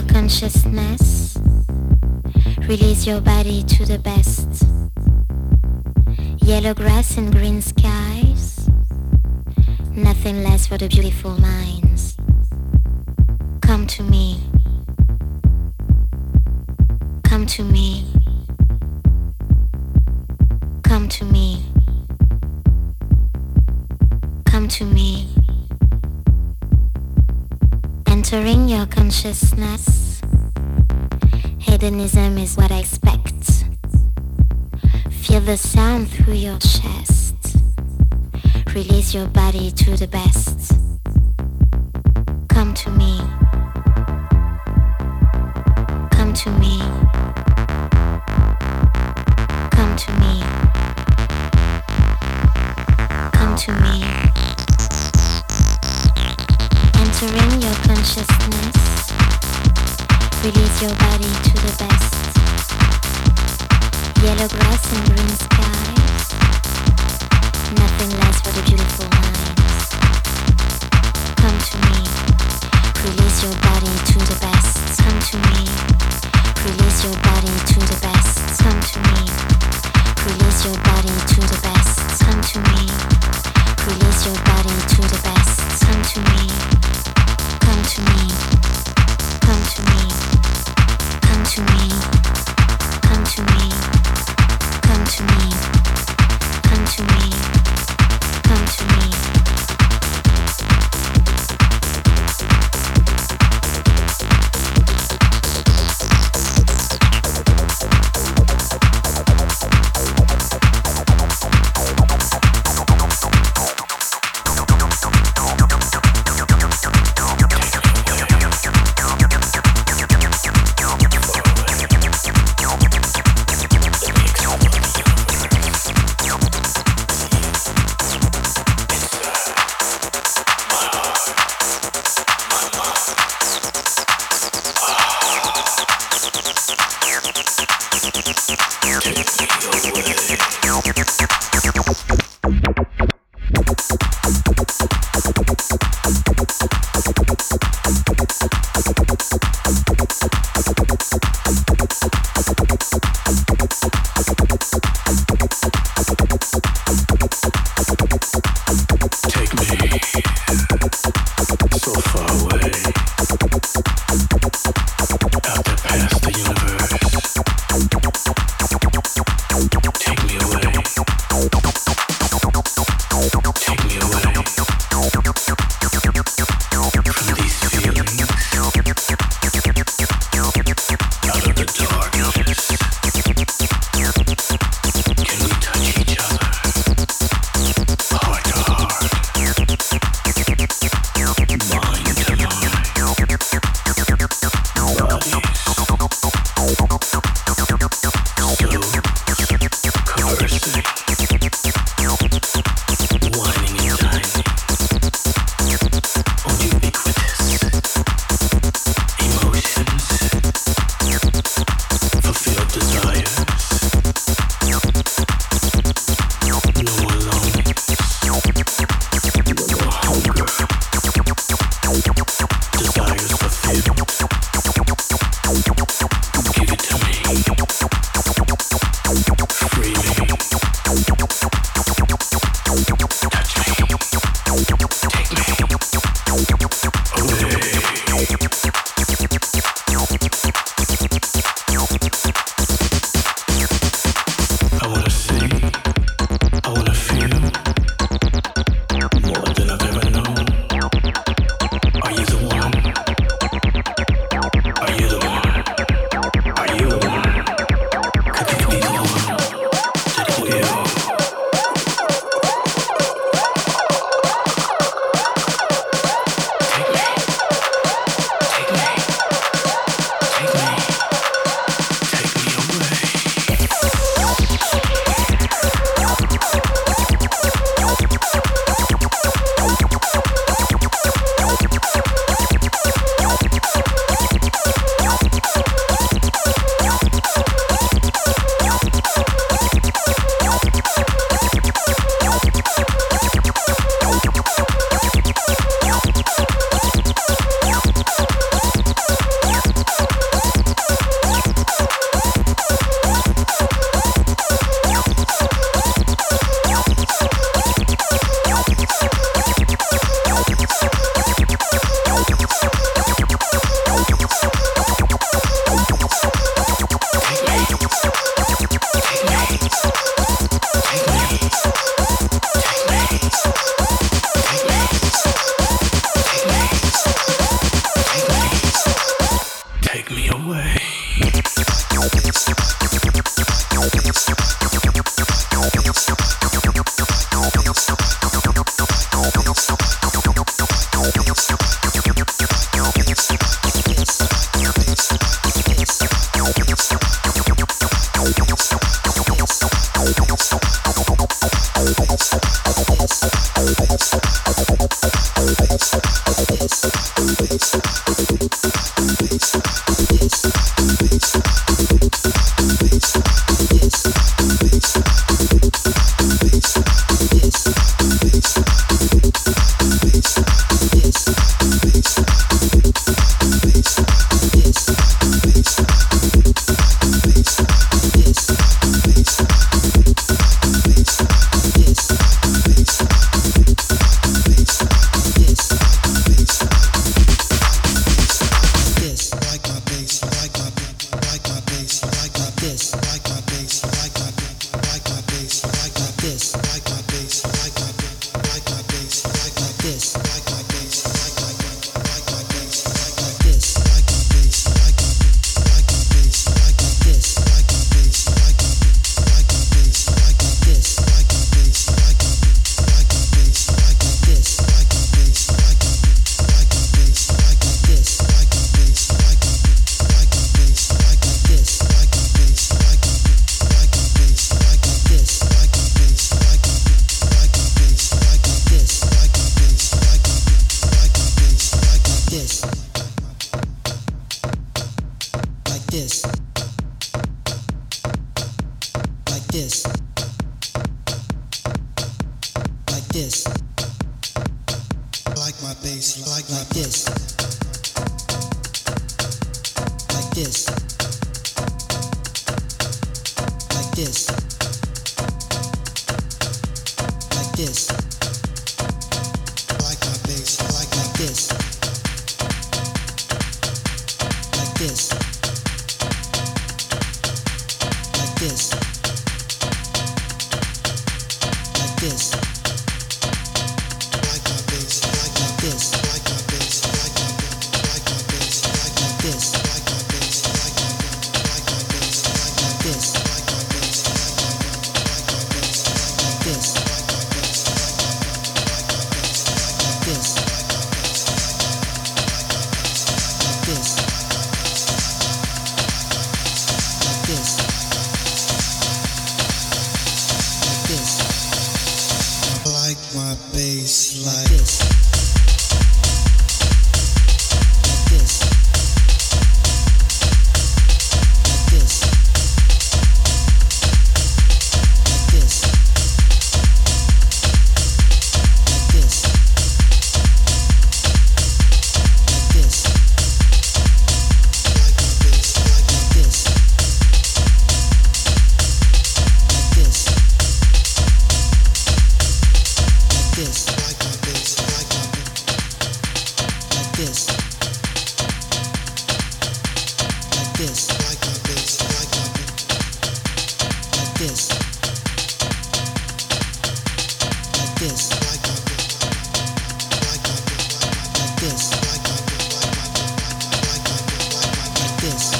your consciousness. Release your body to the best. Yellow grass and green skies. Nothing less for the beautiful minds. Come to me. Come to me. entering your consciousness. Hedonism is what I expect. Feel the sound through your chest. Release your body to the best. this. Like my bass, like like this. Like this. Like this. this.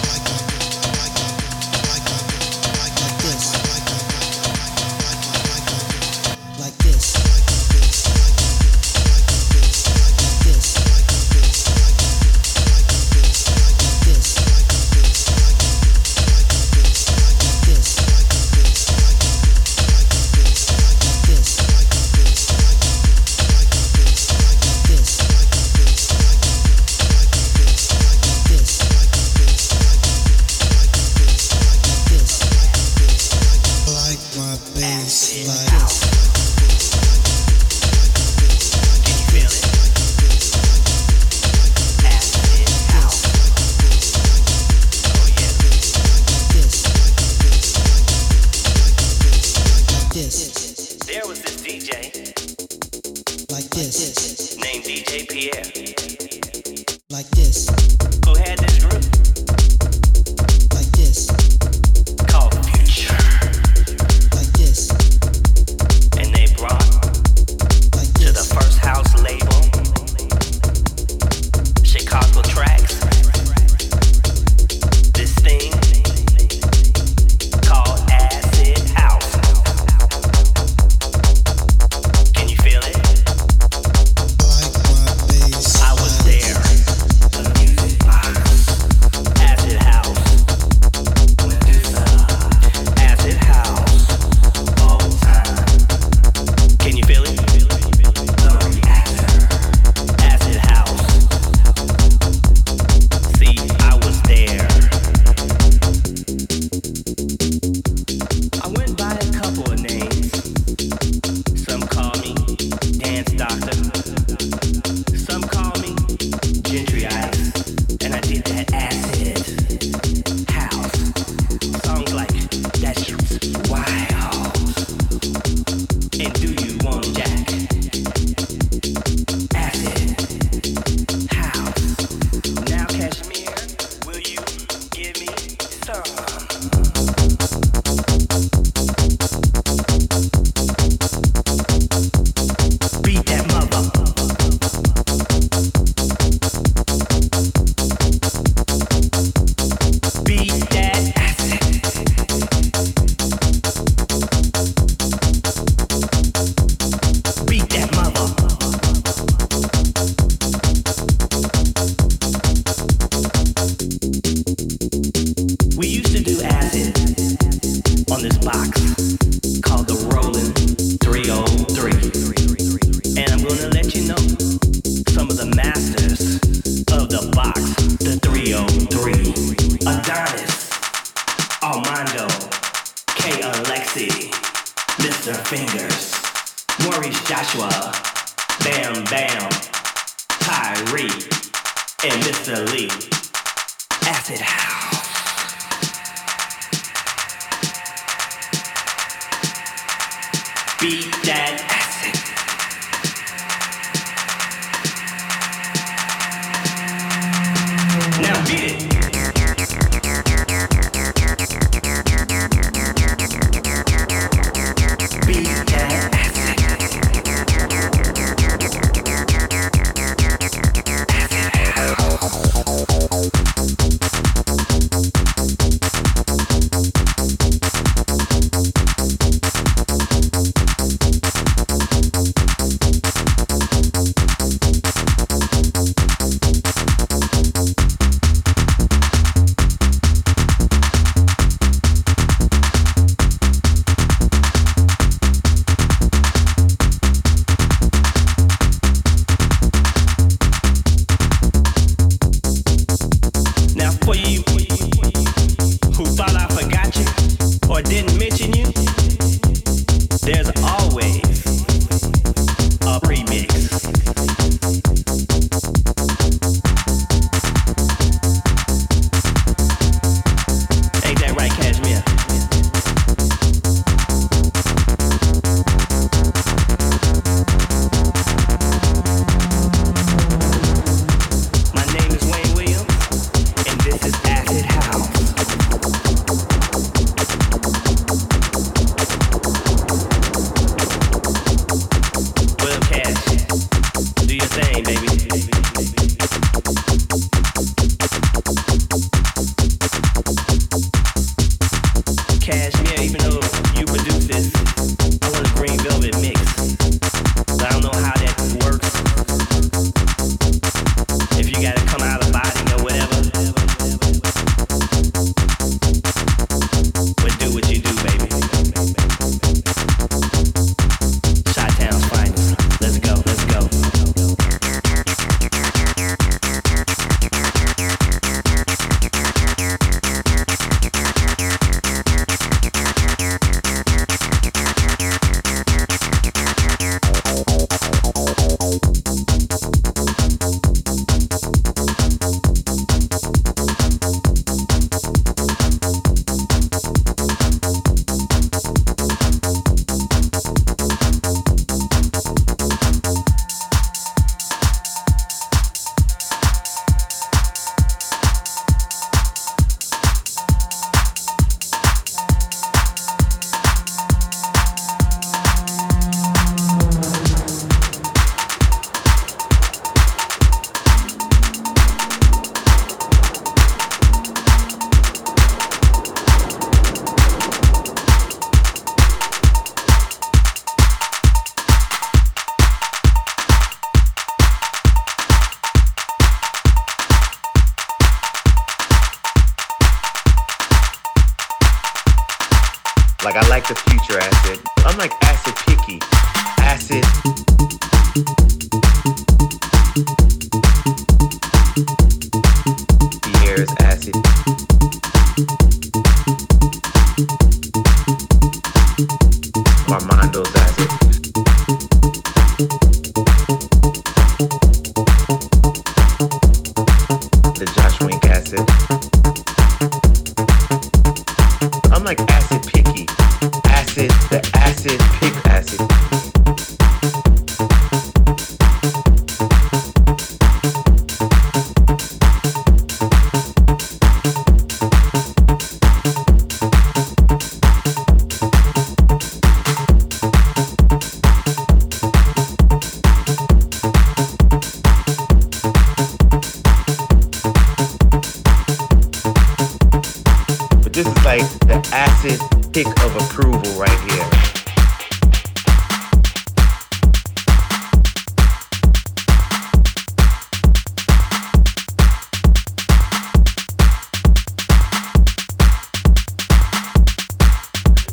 acid kick of approval right here.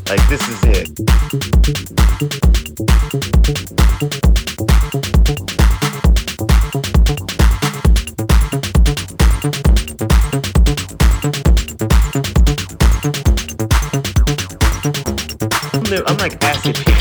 Like this is it. Magic.